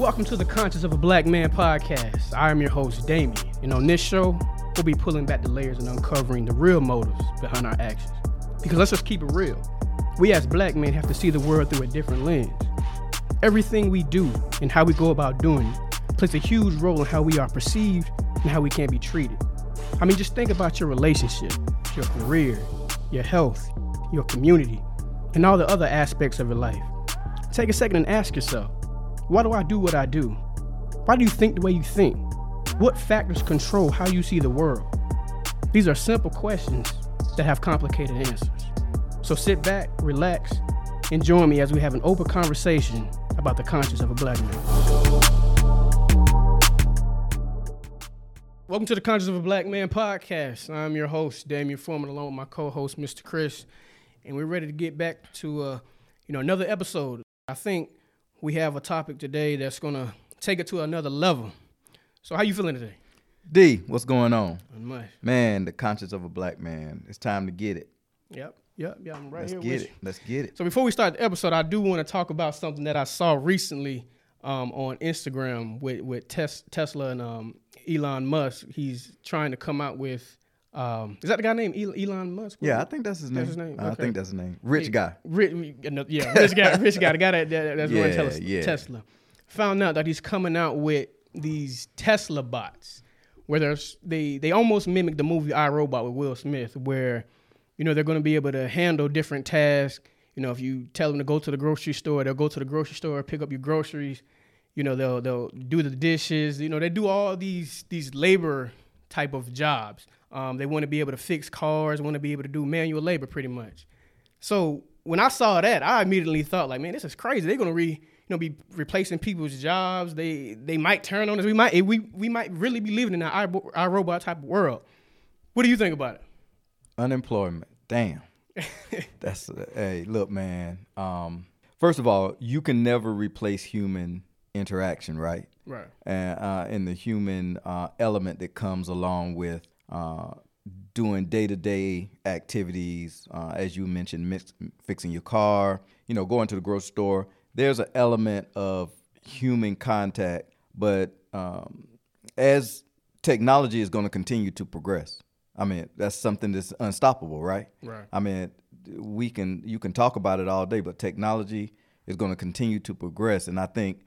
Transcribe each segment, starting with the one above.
Welcome to the Conscience of a Black Man podcast. I am your host, Damien, and on this show, we'll be pulling back the layers and uncovering the real motives behind our actions. Because let's just keep it real. We as black men have to see the world through a different lens. Everything we do and how we go about doing it plays a huge role in how we are perceived and how we can be treated. I mean, just think about your relationship, your career, your health, your community, and all the other aspects of your life. Take a second and ask yourself why do I do what I do? Why do you think the way you think? What factors control how you see the world? These are simple questions that have complicated answers. So sit back, relax, and join me as we have an open conversation about the conscience of a black man. Welcome to the Conscience of a Black Man podcast. I'm your host, Damian Foreman, along with my co-host, Mr. Chris, and we're ready to get back to uh, you know another episode. I think we have a topic today that's gonna take it to another level. So how you feeling today? D, what's going on? Man, the conscience of a black man. It's time to get it. Yep, yep, yeah. I'm right Let's here get it. you. Let's get it. So before we start the episode, I do want to talk about something that I saw recently um, on Instagram with with Tes- Tesla and um, Elon Musk. He's trying to come out with. Um, is that the guy named Elon Musk? Yeah, I think that's his name. That's his name? I think that's his name. Rich guy. Rich, yeah, rich guy, rich guy, the guy that, that that's running Yeah, Tesla, yeah. Tesla. Found out that he's coming out with these Tesla bots, where there's they they almost mimic the movie I Robot with Will Smith, where you know they're going to be able to handle different tasks. You know, if you tell them to go to the grocery store, they'll go to the grocery store, pick up your groceries. You know, they'll they'll do the dishes. You know, they do all these these labor type of jobs. Um, they want to be able to fix cars, want to be able to do manual labor, pretty much. So when I saw that, I immediately thought, like, man, this is crazy. They're gonna re, you know, be replacing people's jobs. They they might turn on us. We might we we might really be living in an iRo- robot type of world. What do you think about it? Unemployment. Damn. that's hey, look, man. Um, first of all, you can never replace human interaction, right? Right. and uh, and the human uh, element that comes along with uh, doing day to day activities, uh, as you mentioned, mix, fixing your car, you know, going to the grocery store. There's an element of human contact, but um, as technology is going to continue to progress, I mean, that's something that's unstoppable, right? Right. I mean, we can you can talk about it all day, but technology is going to continue to progress, and I think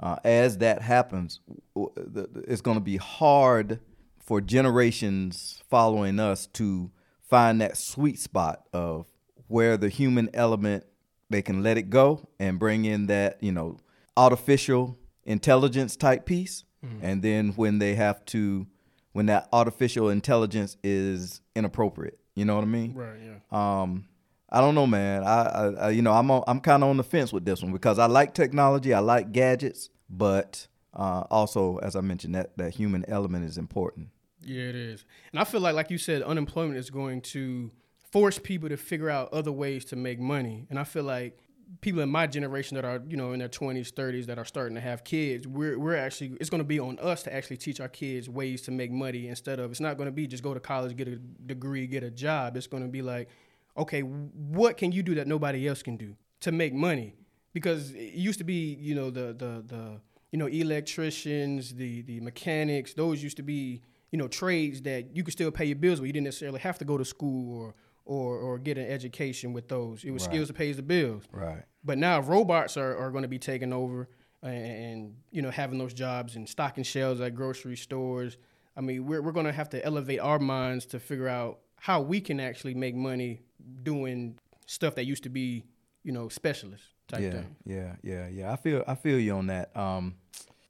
uh, as that happens, w- the- the- it's going to be hard for generations following us to find that sweet spot of where the human element they can let it go and bring in that you know artificial intelligence type piece, and then when they have to when that artificial intelligence is inappropriate, you know what I mean? Right. Yeah. Um, I don't know, man. I, I, I you know, I'm on, I'm kind of on the fence with this one because I like technology, I like gadgets, but uh, also, as I mentioned, that that human element is important. Yeah, it is. And I feel like, like you said, unemployment is going to force people to figure out other ways to make money. And I feel like people in my generation that are, you know, in their 20s, 30s that are starting to have kids, we're, we're actually, it's going to be on us to actually teach our kids ways to make money instead of, it's not going to be just go to college, get a degree, get a job. It's going to be like, okay, what can you do that nobody else can do to make money? Because it used to be, you know, the, the, the, you know, electricians, the, the mechanics, those used to be, you know, trades that you could still pay your bills with. You didn't necessarily have to go to school or, or, or get an education with those. It was Right. skills that pays the bills. Right. But now robots are, are going to be taking over and, and, you know, having those jobs and stocking shelves at grocery stores. I mean, we're, we're going to have to elevate our minds to figure out how we can actually make money doing stuff that used to be, you know, specialist type yeah, thing. yeah, yeah, yeah. I feel I feel you on that. Um,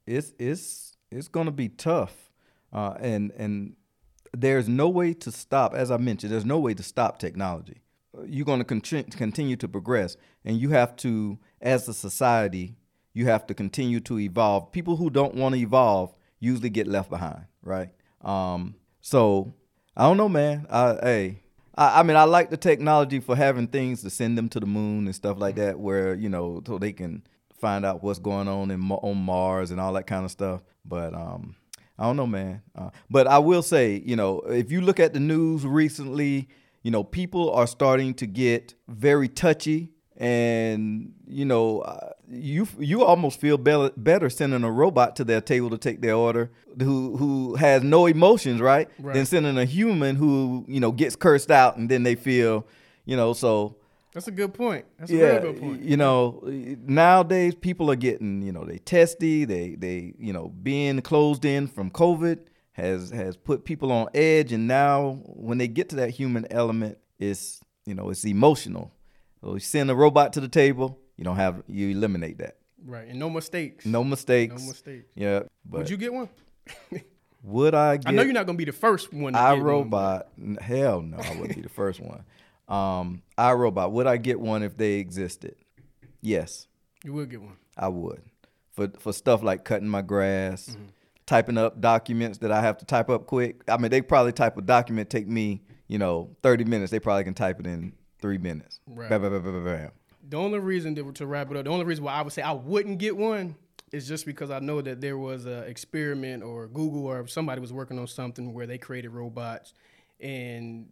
it's it's it's gonna be tough, uh, and and there's no way to stop. As I mentioned, there's no way to stop technology. You're gonna contri- continue to progress, and you have to, as a society, you have to continue to evolve. People who don't want to evolve usually get left behind, right? Um, so I don't know, man. I, hey, I, I mean, I like the technology for having things to send them to the moon and stuff like that, where you know, so they can find out what's going on in on Mars and all that kind of stuff. But um, I don't know, man. Uh, but I will say, you know, if you look at the news recently, you know, people are starting to get very touchy and you know uh, you you almost feel be- better sending a robot to their table to take their order who who has no emotions right, Right. than sending a human who you know gets cursed out and then they feel you know so That's a good point. That's a yeah good point. you know nowadays people are getting you know they testy they they you know being closed in from covid has has put people on edge and now when they get to that human element it's you know it's emotional so you send a robot to the table you don't have you eliminate that Right, and no mistakes. no mistakes no mistakes. yeah but Would you get one? would i get I know you're not gonna be the first one. To I one, robot. Hell no, I wouldn't be the first one. Um, I robot. Would I get one if they existed? Yes, You will get one. I would. For for stuff like cutting my grass, Mm-hmm. typing up documents that I have to type up quick. I mean, they probably type a document take me, you know, thirty minutes. They probably can type it in three minutes. Right. Bam, bam, bam, bam, bam. The only reason that, to wrap it up, the only reason why I would say I wouldn't get one is just because I know that there was an experiment or Google or somebody was working on something where they created robots, and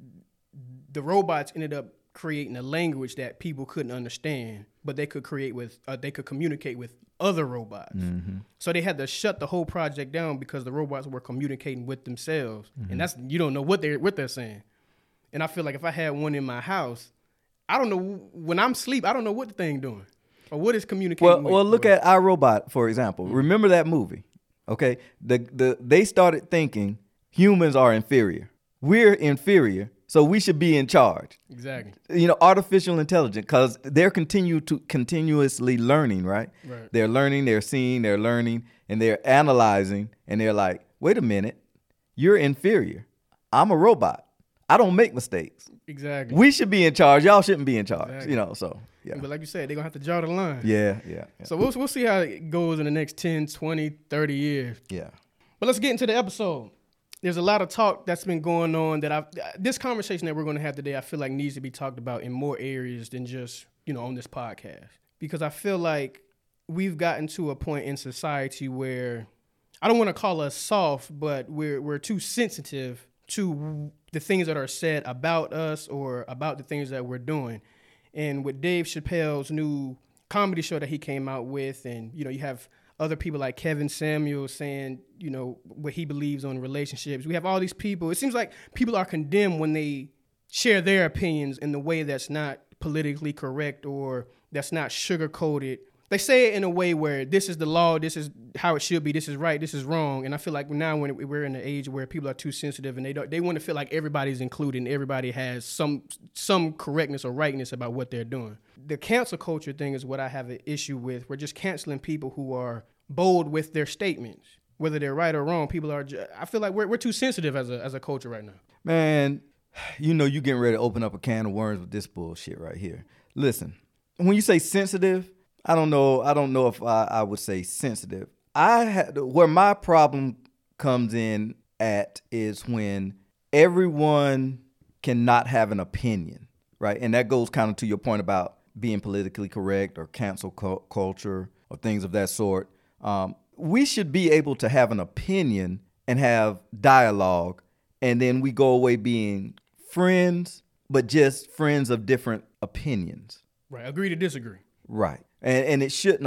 the robots ended up creating a language that people couldn't understand, but they could create with, uh, they could communicate with other robots. So they had to shut the whole project down because the robots were communicating with themselves, and that's you don't know what they're what they're saying. And I feel like if I had one in my house, I don't know when I'm asleep. I don't know what the thing doing or what is communicating. Well, with, well, look with. at iRobot for example. Mm-hmm. Remember that movie? Okay, the the they started thinking humans are inferior. We're inferior, so we should be in charge. exactly. You know, artificial intelligence, because they're continue to continuously learning, right? Right. They're learning, they're seeing, they're learning, and they're analyzing, and they're like, wait a minute, you're inferior. I'm a robot. I don't make mistakes. Exactly. We should be in charge. Y'all shouldn't be in charge. Exactly. You know, so yeah. But like you said, they're gonna have to draw the line. Yeah, yeah, yeah. So we'll we'll see how it goes in the next 10, 20, 30 years. yeah. But let's get into the episode. There's a lot of talk that's been going on that I've, this conversation that we're going to have today I feel like needs to be talked about in more areas than just, you know, on this podcast. Because I feel like we've gotten to a point in society where I don't want to call us soft, but we're we're too sensitive to the things that are said about us or about the things that we're doing. And with Dave Chappelle's new comedy show that he came out with, and you know, you have other people like Kevin Samuels saying, you know, what he believes on relationships. We have all these people. It seems like people are condemned when they share their opinions in the way that's not politically correct or that's not sugar coated. They say it in a way where this is the law, this is how it should be, this is right, this is wrong. And I feel like now when we're in an age where people are too sensitive and they don't, they want to feel like everybody's included and everybody has some some correctness or rightness about what they're doing. The cancel culture thing is what I have an issue with. We're just canceling people who are bold with their statements, whether they're right or wrong. People are. I feel like we're we're too sensitive as a as a culture right now. Man, you know you getting ready to open up a can of worms with this bullshit right here. Listen, when you say sensitive, I don't know. I don't know if I, I would say sensitive. I had where my problem comes in at is when everyone cannot have an opinion, right? And that goes kind of to your point about being politically correct or cancel cu- culture or things of that sort. Um, we should be able to have an opinion and have dialogue, and then we go away being friends, but just friends of different opinions. Right. Agree to disagree. Right. And and it shouldn't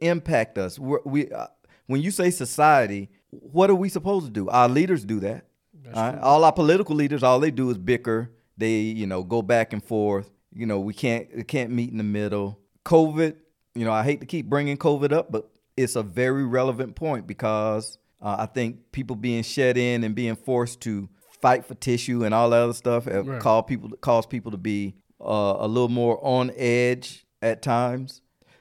impact us. We're, we uh, when you say society, what are we supposed to do? Our leaders do that. all, right? all our political leaders, all they do is bicker. They you know go back and forth. You know we can't can't meet in the middle. COVID. You know I hate to keep bringing COVID up, but it's a very relevant point because uh, I think people being shed in and being forced to fight for tissue and all that other stuff have Right. cause people cause people to be uh, a little more on edge at times.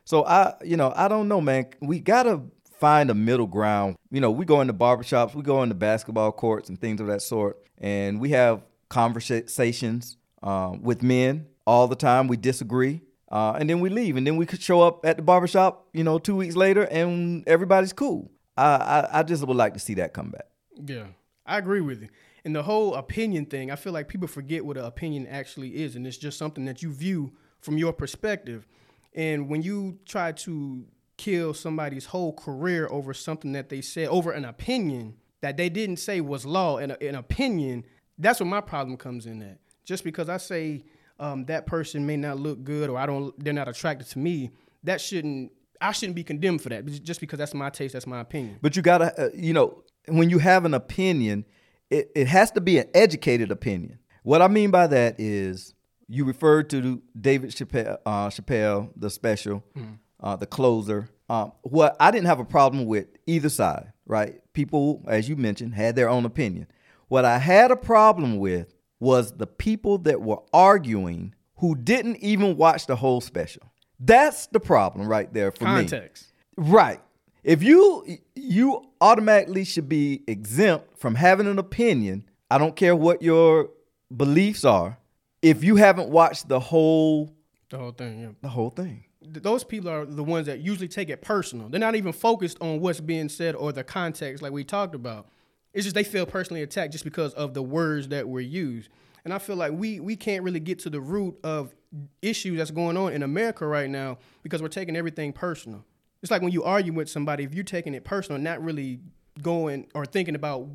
So I, you know, I don't know, man. We gotta find a middle ground. You know, we go into barbershops, we go into basketball courts and things of that sort, and we have conversations um, with men all the time. We disagree. Uh, and then we leave, and then we could show up at the barbershop, you know, two weeks later, and everybody's cool. I, I, I just would like to see that come back. Yeah, I agree with you. And the whole opinion thing, I feel like people forget what an opinion actually is, and it's just something that you view from your perspective. And when you try to kill somebody's whole career over something that they said, over an opinion that they didn't say was law, and an opinion, that's where my problem comes in at. Just because I say um, that person may not look good or I don't they're not attracted to me, that shouldn't I shouldn't be condemned for that just because that's my taste, that's my opinion. But you gotta, uh, you know, when you have an opinion, it, it has to be an educated opinion. What I mean by that is you referred to David Chappelle, uh, Chappelle the special, mm. uh, the closer. Um, what I didn't have a problem with either side, right? People, as you mentioned, had their own opinion. What I had a problem with was the people that were arguing who didn't even watch the whole special. That's the problem right there for Context. me. Context. Right. If you you automatically should be exempt from having an opinion, I don't care what your beliefs are, if you haven't watched the whole the whole thing, yeah. The whole thing. Those people are the ones that usually take it personal. They're not even focused on what's being said or the context like we talked about. It's just they feel personally attacked just because of the words that were used. And I feel like we we can't really get to the root of issues that's going on in America right now because we're taking everything personal. It's like when you argue with somebody, if you're taking it personal, not really going or thinking about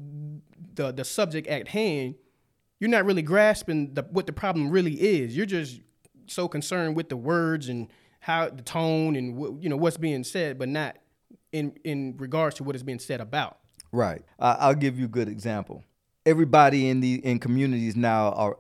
the the subject at hand, you're not really grasping the, what the problem really is. You're just so concerned with the words and how the tone and you know what's being said, but not in in regards to what is being said about. Right. I'll give you a good example. Everybody in the in communities now are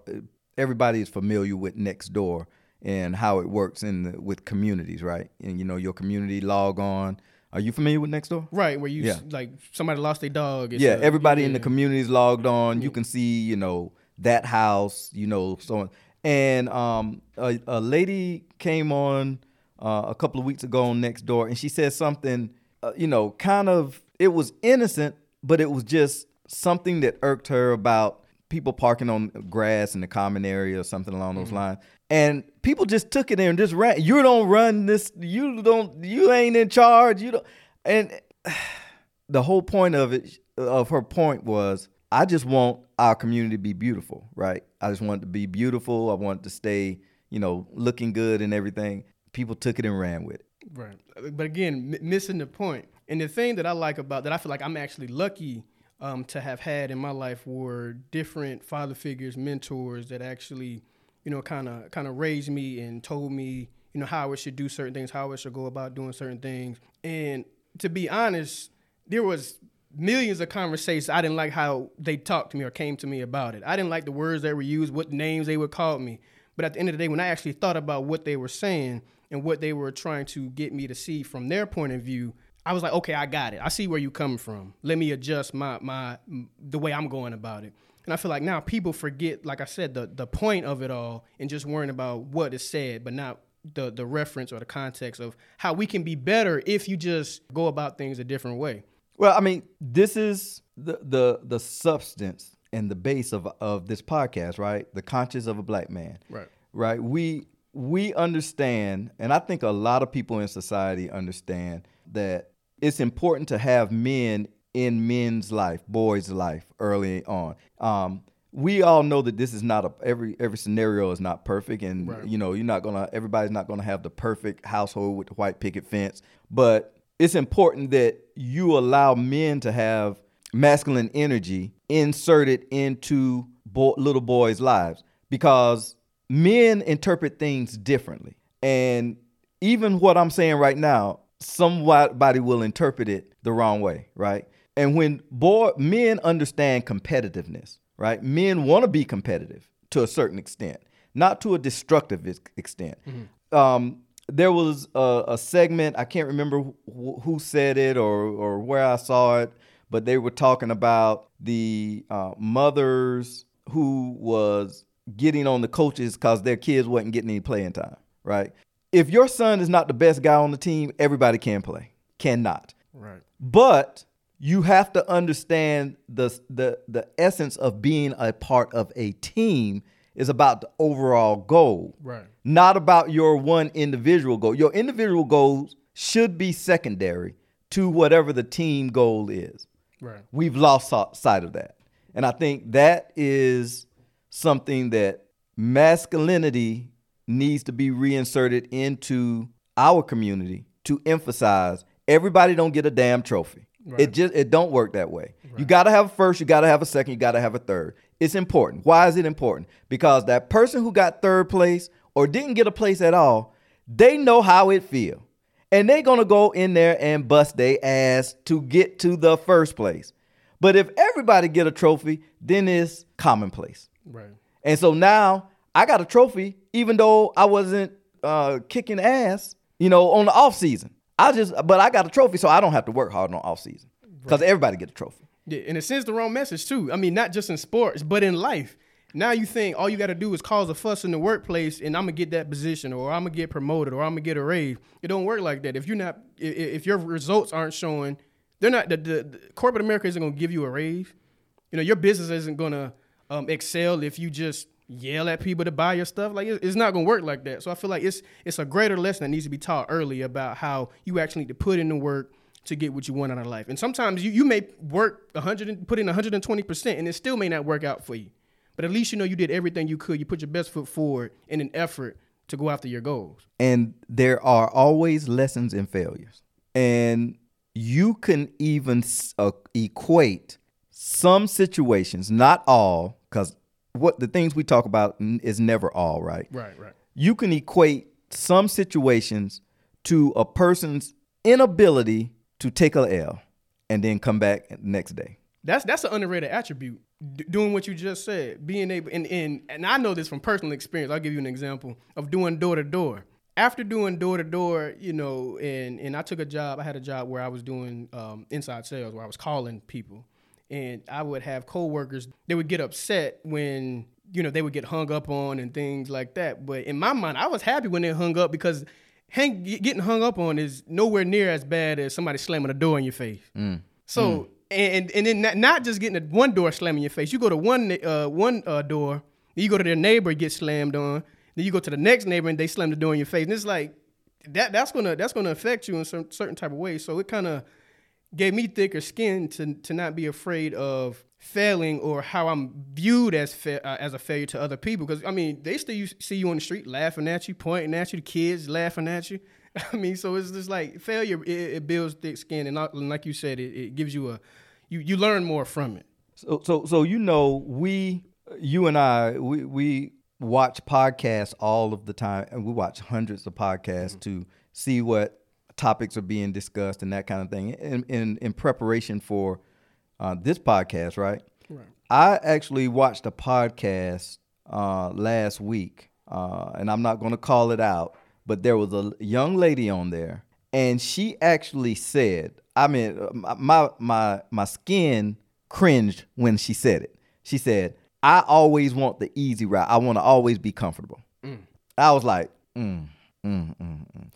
everybody is familiar with Nextdoor and how it works in the, with communities, right? And you know your community log on. Are you familiar with Nextdoor? Right, where you yeah. like somebody lost their dog. Yeah, a, everybody yeah. in the community is logged on. You can see, you know, that house, you know, so on. And um, a, a lady came on uh, a couple of weeks ago on Nextdoor, and she said something, uh, you know, kind of it was innocent, but it was just something that irked her about people parking on grass in the common area or something along those mm-hmm. lines. And people just took it and just ran. You don't run this. You don't. You ain't in charge. You don't. And the whole point of it, of her point was, I just want our community be beautiful, right? I just want it to be beautiful. I want it to stay, you know, looking good and everything. People took it and ran with it. Right. But again, m- missing the point. And the thing that I like about that, I feel like I'm actually lucky um, to have had in my life were different father figures, mentors that actually, you know, kind of kind of raised me and told me, you know, how I should do certain things, how I should go about doing certain things. And to be honest, there was millions of conversations. I didn't like how they talked to me or came to me about it. I didn't like the words they were used, what names they would call me. But at the end of the day, when I actually thought about what they were saying and what they were trying to get me to see from their point of view, I was like, okay, I got it. I see where you're coming from. Let me adjust my my the way I'm going about it. And I feel like now people forget, like I said, the the point of it all and just worrying about what is said, but not the the reference or the context of how we can be better if you just go about things a different way. Well, I mean, this is the the the substance and the base of of this podcast, right? The conscience of a black man. Right. Right. We we understand, and I think a lot of people in society understand that it's important to have men in men's life, boys' life early on. Um, we all know that this is not a every every scenario is not perfect, and right. you know you're not gonna everybody's not gonna have the perfect household with the white picket fence, but it's important that you allow men to have masculine energy inserted into bo- little boys' lives because men interpret things differently. And even what I'm saying right now, somebody will interpret it the wrong way, right? And when boy men understand competitiveness, right? Men want to be competitive to a certain extent, not to a destructive extent. Mm-hmm. Um, there was a, a segment I can't remember wh- who said it or or where I saw it, but they were talking about the uh, mothers who was getting on the coaches because their kids wasn't getting any playing time. Right? If your son is not the best guy on the team, everybody can play. Cannot. Right. But you have to understand the the the essence of being a part of a team is about the overall goal, right? Not about your one individual goal. Your individual goals should be secondary to whatever the team goal is. Right. We've lost sight of that, and I think that is something that masculinity needs to be reinserted into our community to emphasize everybody don't get a damn trophy. Right. It just it don't work that way. Right. You got to have a first, you got to have a second, you got to have a third. It's important. Why is it important? Because that person who got third place or didn't get a place at all, they know how it feel. And they're going to go in there and bust their ass to get to the first place. But if everybody get a trophy, then it's commonplace. Right. And so now I got a trophy, even though I wasn't uh, kicking ass, you know, on the off season. I just, but I got a trophy, so I don't have to work hard on off season because right. everybody get a trophy. Yeah, and it sends the wrong message too. I mean, not just in sports, but in life. Now you think all you got to do is cause a fuss in the workplace, and I'm gonna get that position, or I'm gonna get promoted, or I'm gonna get a raise. It don't work like that. If you're not, if your results aren't showing, they're not. The, the, the corporate America isn't gonna give you a raise. You know, your business isn't gonna um, excel if you just yell at people to buy your stuff. Like it's not gonna work like that. So I feel like it's it's a greater lesson that needs to be taught early about how you actually need to put in the work to get what you want out of life. And sometimes you, you may work 100 put in 120% and it still may not work out for you. But at least you know you did everything you could. You put your best foot forward in an effort to go after your goals. And there are always lessons in failures. And you can even uh, equate some situations, not all, because what the things we talk about is never all right. Right, right. You can equate some situations to a person's inability to take a L and then come back next day. That's that's an underrated attribute. D- doing what you just said, being able and, and and I know this from personal experience. I'll give you an example of doing door to door. After doing door to door, you know, and and I took a job. I had a job where I was doing um, inside sales, where I was calling people, and I would have coworkers. They would get upset when you know they would get hung up on and things like that. But in my mind, I was happy when they hung up because hang, getting hung up on is nowhere near as bad as somebody slamming a door in your face. Mm. So mm. and and then not, not just getting a, one door slamming your face. You go to one uh, one uh, door, you go to their neighbor get slammed on. Then you go to the next neighbor and they slam the door in your face. And it's like that that's gonna that's gonna affect you in some certain type of way. So it kind of gave me thicker skin to to not be afraid of failing or how I'm viewed as fa- uh, as a failure to other people. Because I mean, they still see you on the street laughing at you, pointing at you, the kids laughing at you. I mean, so it's just like failure. It, it builds thick skin, and, and like you said, it, it, gives you a you you learn more from it. So so so you know, we you and I we we watch podcasts all of the time, and we watch hundreds of podcasts mm-hmm. to see what topics are being discussed and that kind of thing in in, in preparation for uh, this podcast, right? Right. I actually watched a podcast uh, last week, uh, and I'm not going to call it out, but there was a young lady on there, and she actually said, I mean, uh, my my my skin cringed when she said it. She said, "I always want the easy route. I want to always be comfortable." Mm. I was like, mm, mm, mm, mm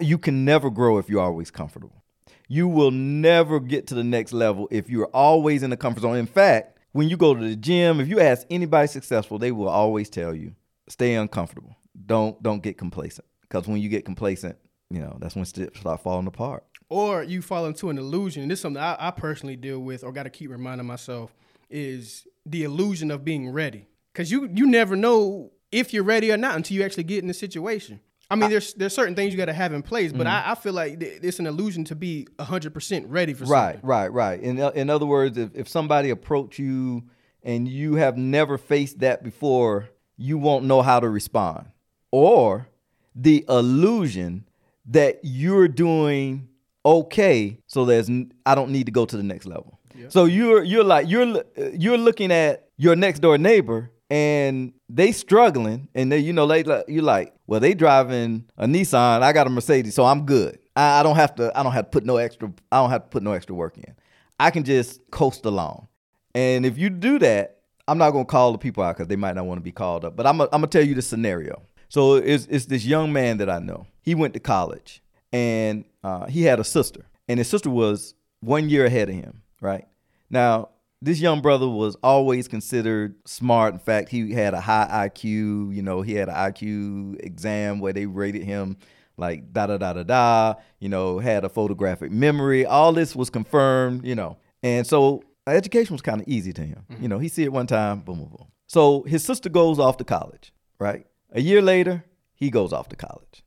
you can never grow if you're always comfortable. You will never get to the next level if you're always in the comfort zone. In fact, when you go to the gym, if you ask anybody successful, they will always tell you, stay uncomfortable. Don't don't get complacent. Because when you get complacent, you know, that's when steps start falling apart. Or you fall into an illusion. And this is something I, I personally deal with or gotta keep reminding myself is the illusion of being ready. Cause you you never know if you're ready or not until you actually get in the situation. I mean, there's there's certain things you got to have in place, but mm-hmm. I, I, feel like it's an illusion to be hundred percent ready for right, something. Right, right, right. In in other words, if, if somebody approach you and you have never faced that before, you won't know how to respond, or the illusion that you're doing okay, so there's I don't need to go to the next level. Yeah. So you're you're like you're you're looking at your next door neighbor and they struggling and they you know they you like well they driving a nissan i got a mercedes so i'm good. I, I, don't have to i don't have to put no extra i don't have to put no extra work in. I can just coast along. And if you do that i'm not to call the people out because they might not want to be called up but i'm to tell you the scenario. So it's, it's this young man that i know. He went to college and uh, he had a sister and his sister was one year ahead of him right? Now this young brother was always considered smart. In fact, he had a high IQ. You know, he had an IQ exam where they rated him like da da da da da. You know, had a photographic memory. All this was confirmed. You know, and so education was kind of easy to him. Mm-hmm. You know, he see it one time, boom, boom, boom. So his sister goes off to college. Right, a year later, he goes off to college.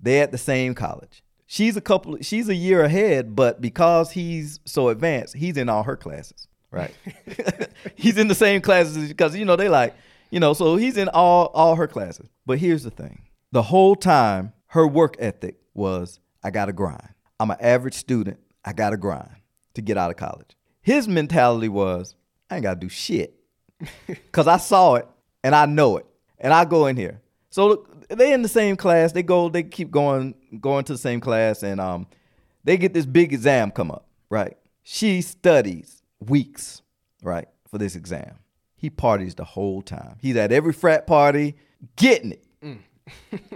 They're at the same college. She's a couple. She's a year ahead, but because he's so advanced, he's in all her classes. Right. he's in the same classes because you know they like you know so he's in all all her classes. But here's the thing: the whole time her work ethic was I got to grind. I'm an average student. I got to grind to get out of college. His mentality was I ain't got to do shit because I saw it and I know it and I go in here. So they in the same class. They go. They keep going going to the same class and um they get this big exam come up. Right. She studies weeks. Right for this exam. He parties the whole time. He's at every frat party, getting it.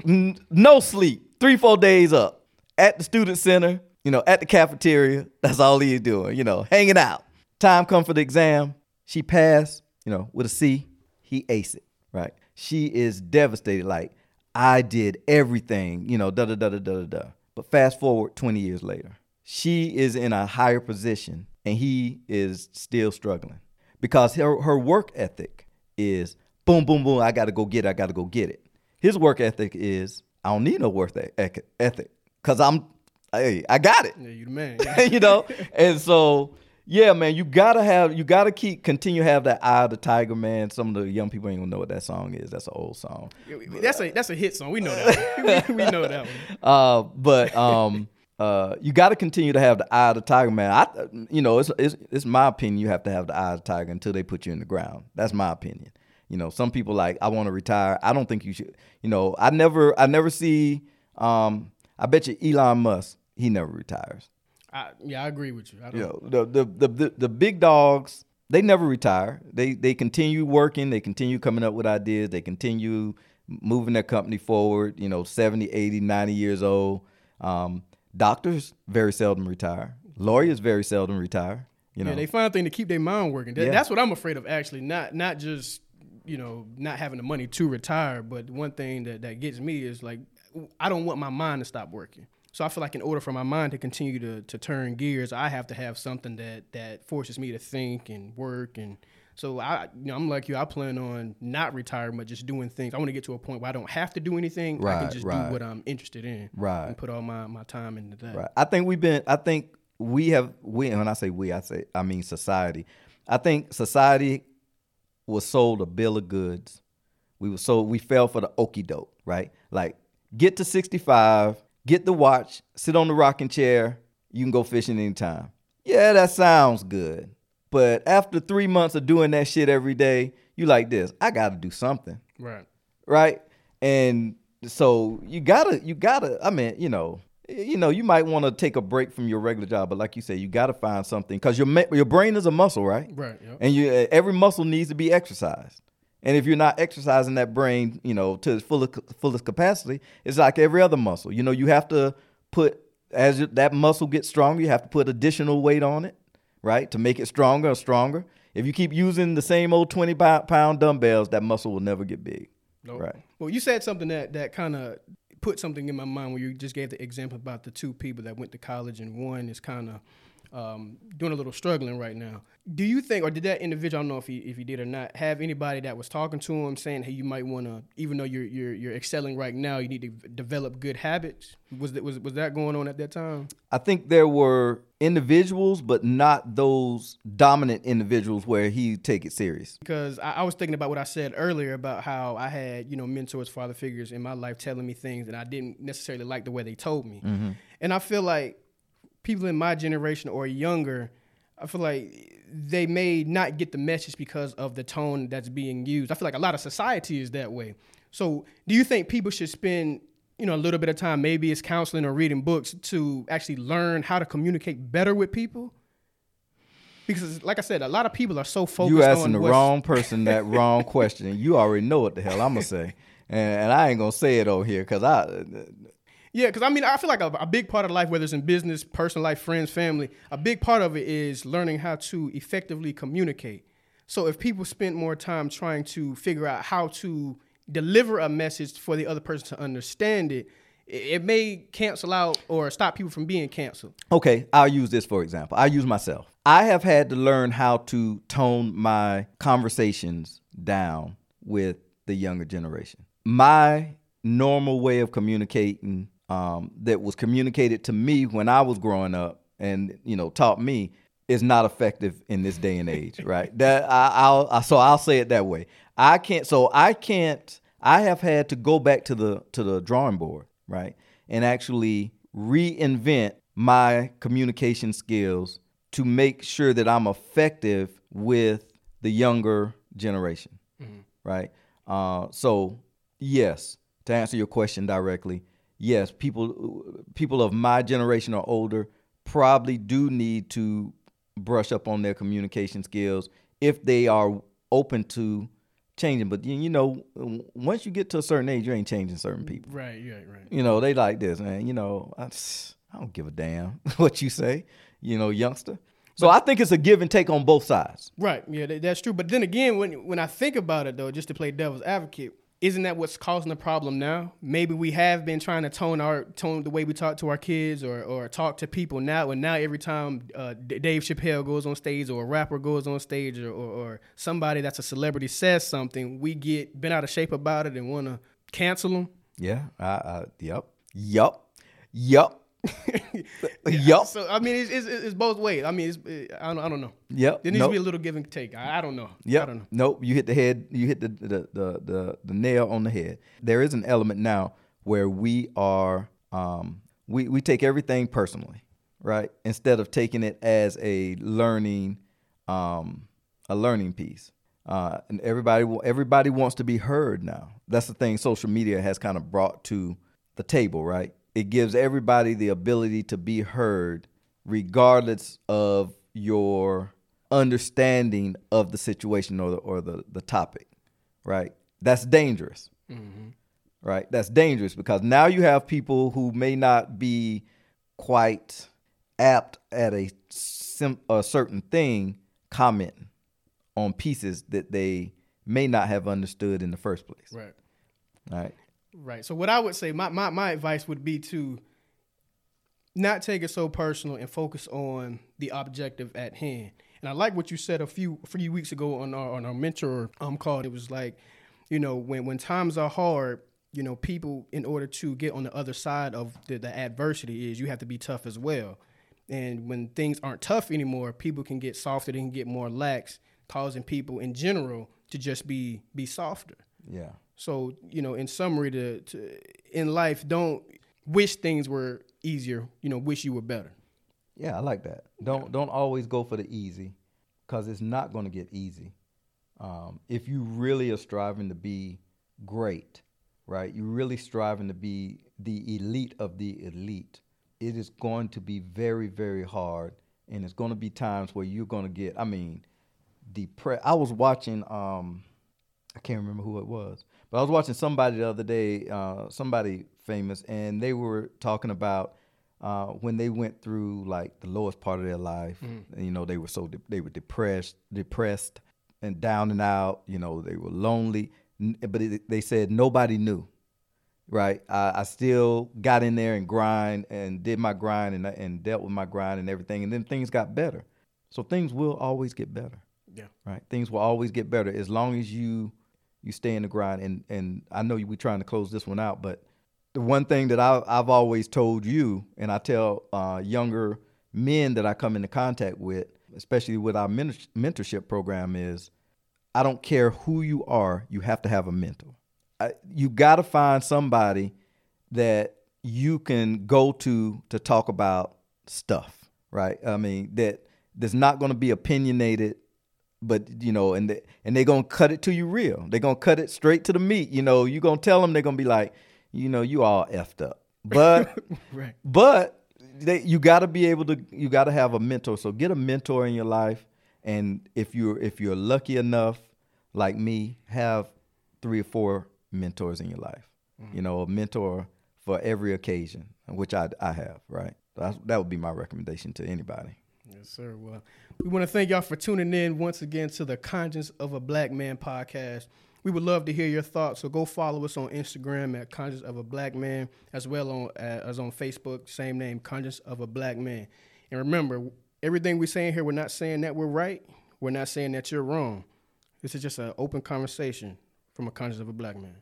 Mm. no sleep, three, four days up at the student center, you know, at the cafeteria. That's all he's doing, you know, hanging out. Time come for the exam. She passed, you know, with a C. He aced it, right? She is devastated. Like, I did everything, you know, da da da da da da. But fast forward 20 years later, she is in a higher position and he is still struggling because her, her work ethic is boom, boom, boom. I got to go get it. I got to go get it. His work ethic is I don't need no work ethic because I'm, hey, I got it. Yeah, you the man. you know, and so yeah, man, you gotta have, you gotta keep continue have that eye of the tiger, man. Some of the young people ain't gonna know what that song is. That's an old song. That's a that's a hit song. We know that. we, we know that one. Uh, but um. Uh, you got to continue to have the eye of the tiger, man. I, you know, it's, it's it's my opinion. You have to have the eye of the tiger until they put you in the ground. That's my opinion. You know, some people like I want to retire. I don't think you should. You know, I never I never see. Um, I bet you Elon Musk he never retires. I, yeah, I agree with you. you know, the, the the the the big dogs they never retire. They they continue working. They continue coming up with ideas. They continue moving their company forward. You know, 70, 80, 90 years old. Um, doctors very seldom retire. Lawyers very seldom retire. You know, yeah, they find a thing to keep their mind working. That, yeah. That's what I'm afraid of. Actually, not not just you know not having the money to retire, but one thing that that gets me is like I don't want my mind to stop working. So I feel like in order for my mind to continue to, to turn gears, I have to have something that that forces me to think and work and so I, you know, I'm like you. I plan on not retiring, but just doing things. I want to get to a point where I don't have to do anything. Right, I can just right. do what I'm interested in. Right. And put all my, my time into that. Right. I think we've been. I think we have. We when I say we, I say I mean society. I think society was sold a bill of goods. We were sold. We fell for the okey doke. Right. Like get to 65, get the watch, sit on the rocking chair. You can go fishing anytime. Yeah, that sounds good. But after three months of doing that shit every day, you like this. I got to do something. Right. Right. And so you gotta, you gotta. I mean, you know, you know, you might want to take a break from your regular job, but like you say, you got to find something because your your brain is a muscle, right? Right. Yep. And you eh, every muscle needs to be exercised. And if you're not exercising that brain, you know, to its fullest fullest capacity, it's like every other muscle. You know, you have to put as that muscle gets stronger, you have to put additional weight on it, right, to make it stronger or stronger. If you keep using the same old 20 pound dumbbells, that muscle will never get big. Nope. Right. Well, you said something that that kind of put something in my mind when you just gave the example about the two people that went to college and one is kind of um, doing a little struggling right now. Do you think, or did that individual, I don't know if he if he did or not, have anybody that was talking to him saying, "Hey, you might want to, even though you're you're you're excelling right now, you need to develop good habits." Was that was was that going on at that time? I think there were individuals, but not those dominant individuals where he take it serious. Because I, I was thinking about what I said earlier about how I had you know mentors, father figures in my life telling me things, and I didn't necessarily like the way they told me, mm-hmm. and I feel like people in my generation or younger, I feel like they may not get the message because of the tone that's being used. I feel like a lot of society is that way. So, do you think people should spend, you know, a little bit of time, maybe it's counseling or reading books, to actually learn how to communicate better with people? Because, like I said, a lot of people are so focused. You asking the wrong person that wrong question, you already know what the hell I'm gonna say, and, and I ain't gonna say it over here because I yeah, because I mean, I feel like a, a, big part of life, whether it's in business, personal life, friends, family, a big part of it is learning how to effectively communicate. So if people spend more time trying to figure out how to deliver a message for the other person to understand it, it may cancel out or stop people from being canceled. Okay, I'll use this for example. I use myself. I have had to learn how to tone my conversations down with the younger generation. My normal way of communicating um, that was communicated to me when I was growing up and you know taught me is not effective in this day and age, right? That I, I'll I, so I'll say it that way. I can't. So I can't. I have had to go back to the to the drawing board, right, and actually reinvent my communication skills to make sure that I'm effective with the younger generation, mm-hmm. right? Uh, so yes, to answer your question directly, yes, people people of my generation or older probably do need to brush up on their communication skills if they are open to changing. But you know, once you get to a certain age, you ain't changing certain people. Right, right, right. You know, they like this, man. You know, I, I don't give a damn what you say. You know, youngster. So but, I think it's a give and take on both sides. Right. Yeah, that's true. But then again, when when I think about it though, just to play devil's advocate, isn't that what's causing the problem now? Maybe we have been trying to tone our tone the way we talk to our kids or, or talk to people now, and now every time uh, Dave Chappelle goes on stage or a rapper goes on stage or, or, or, somebody that's a celebrity says something, we get bent out of shape about it and want to cancel them. Yeah. Uh, uh, yep. Yep. Yep. yep. So I mean, it's, it's, it's, both ways. I mean, it, I, don't, I don't know. Yep. There needs nope. to be a little give and take. I, I don't know. Yep. I don't know. Nope. You hit the head. You hit the the, the the the nail on the head. There is an element now where we are um, we we take everything personally, right? Instead of taking it as a learning um, a learning piece. Uh, and everybody everybody wants to be heard now. That's the thing social media has kind of brought to the table, right? It gives everybody the ability to be heard regardless of your understanding of the situation or the, or the, the topic, right? That's dangerous, mm-hmm. right? That's dangerous because now you have people who may not be quite apt at a, sim- a certain thing commenting on pieces that they may not have understood in the first place. Right. Right. Right. So what I would say, my, my, my advice would be to not take it so personal and focus on the objective at hand. And I like what you said a few few weeks ago on our on our mentor um call. It was like, you know, when when times are hard, you know, people in order to get on the other side of the, the adversity is you have to be tough as well. And when things aren't tough anymore, people can get softer, they can get more lax, causing people in general to just be be softer. Yeah. So you know, in summary, to, to in life, don't wish things were easier. You know, wish you were better. Yeah, I like that. Don't yeah. don't always go for the easy, because it's not going to get easy. Um, if you really are striving to be great, right? You're really striving to be the elite of the elite. It is going to be very very hard, and it's going to be times where you're going to get. I mean, depressed. I was watching. Um, I can't remember who it was, but I was watching somebody the other day, uh, somebody famous, and they were talking about uh, when they went through like the lowest part of their life. Mm. And, you know, they were so de- they were depressed, depressed, and down and out. You know, they were lonely, but it, they said nobody knew. Right, I, I, still got in there and grind and did my grind and and dealt with my grind and everything, and then things got better. So things will always get better. Yeah. Right. Things will always get better as long as you you stay in the grind. And and I know we're trying to close this one out, but the one thing that I, I've always told you, and I tell uh, younger men that I come into contact with, especially with our mentorship program, is I don't care who you are, you have to have a mentor. I, you got to find somebody that you can go to to talk about stuff, right? I mean that that's not going to be opinionated but you know, and they, and they're gonna cut it to you real. They're gonna cut it straight to the meat. You know, you gonna tell them they're gonna be like, you know, you all effed up. But right. but they, you got to be able to. You got to have a mentor. So get a mentor in your life, and if you're if you're lucky enough, like me, have three or four mentors in your life. Mm-hmm. You know, a mentor for every occasion, which I I have. Right. That's, that would be my recommendation to anybody. Yes, sir. Well, we want to thank y'all for tuning in once again to the Conscience of a Black Man podcast. We would love to hear your thoughts, so go follow us on Instagram at Conscience of a Black Man, as well on uh, as on Facebook, same name, Conscience of a Black Man. And remember, everything we're saying here, we're not saying that we're right. We're not saying that you're wrong. This is just an open conversation from a conscience of a black man.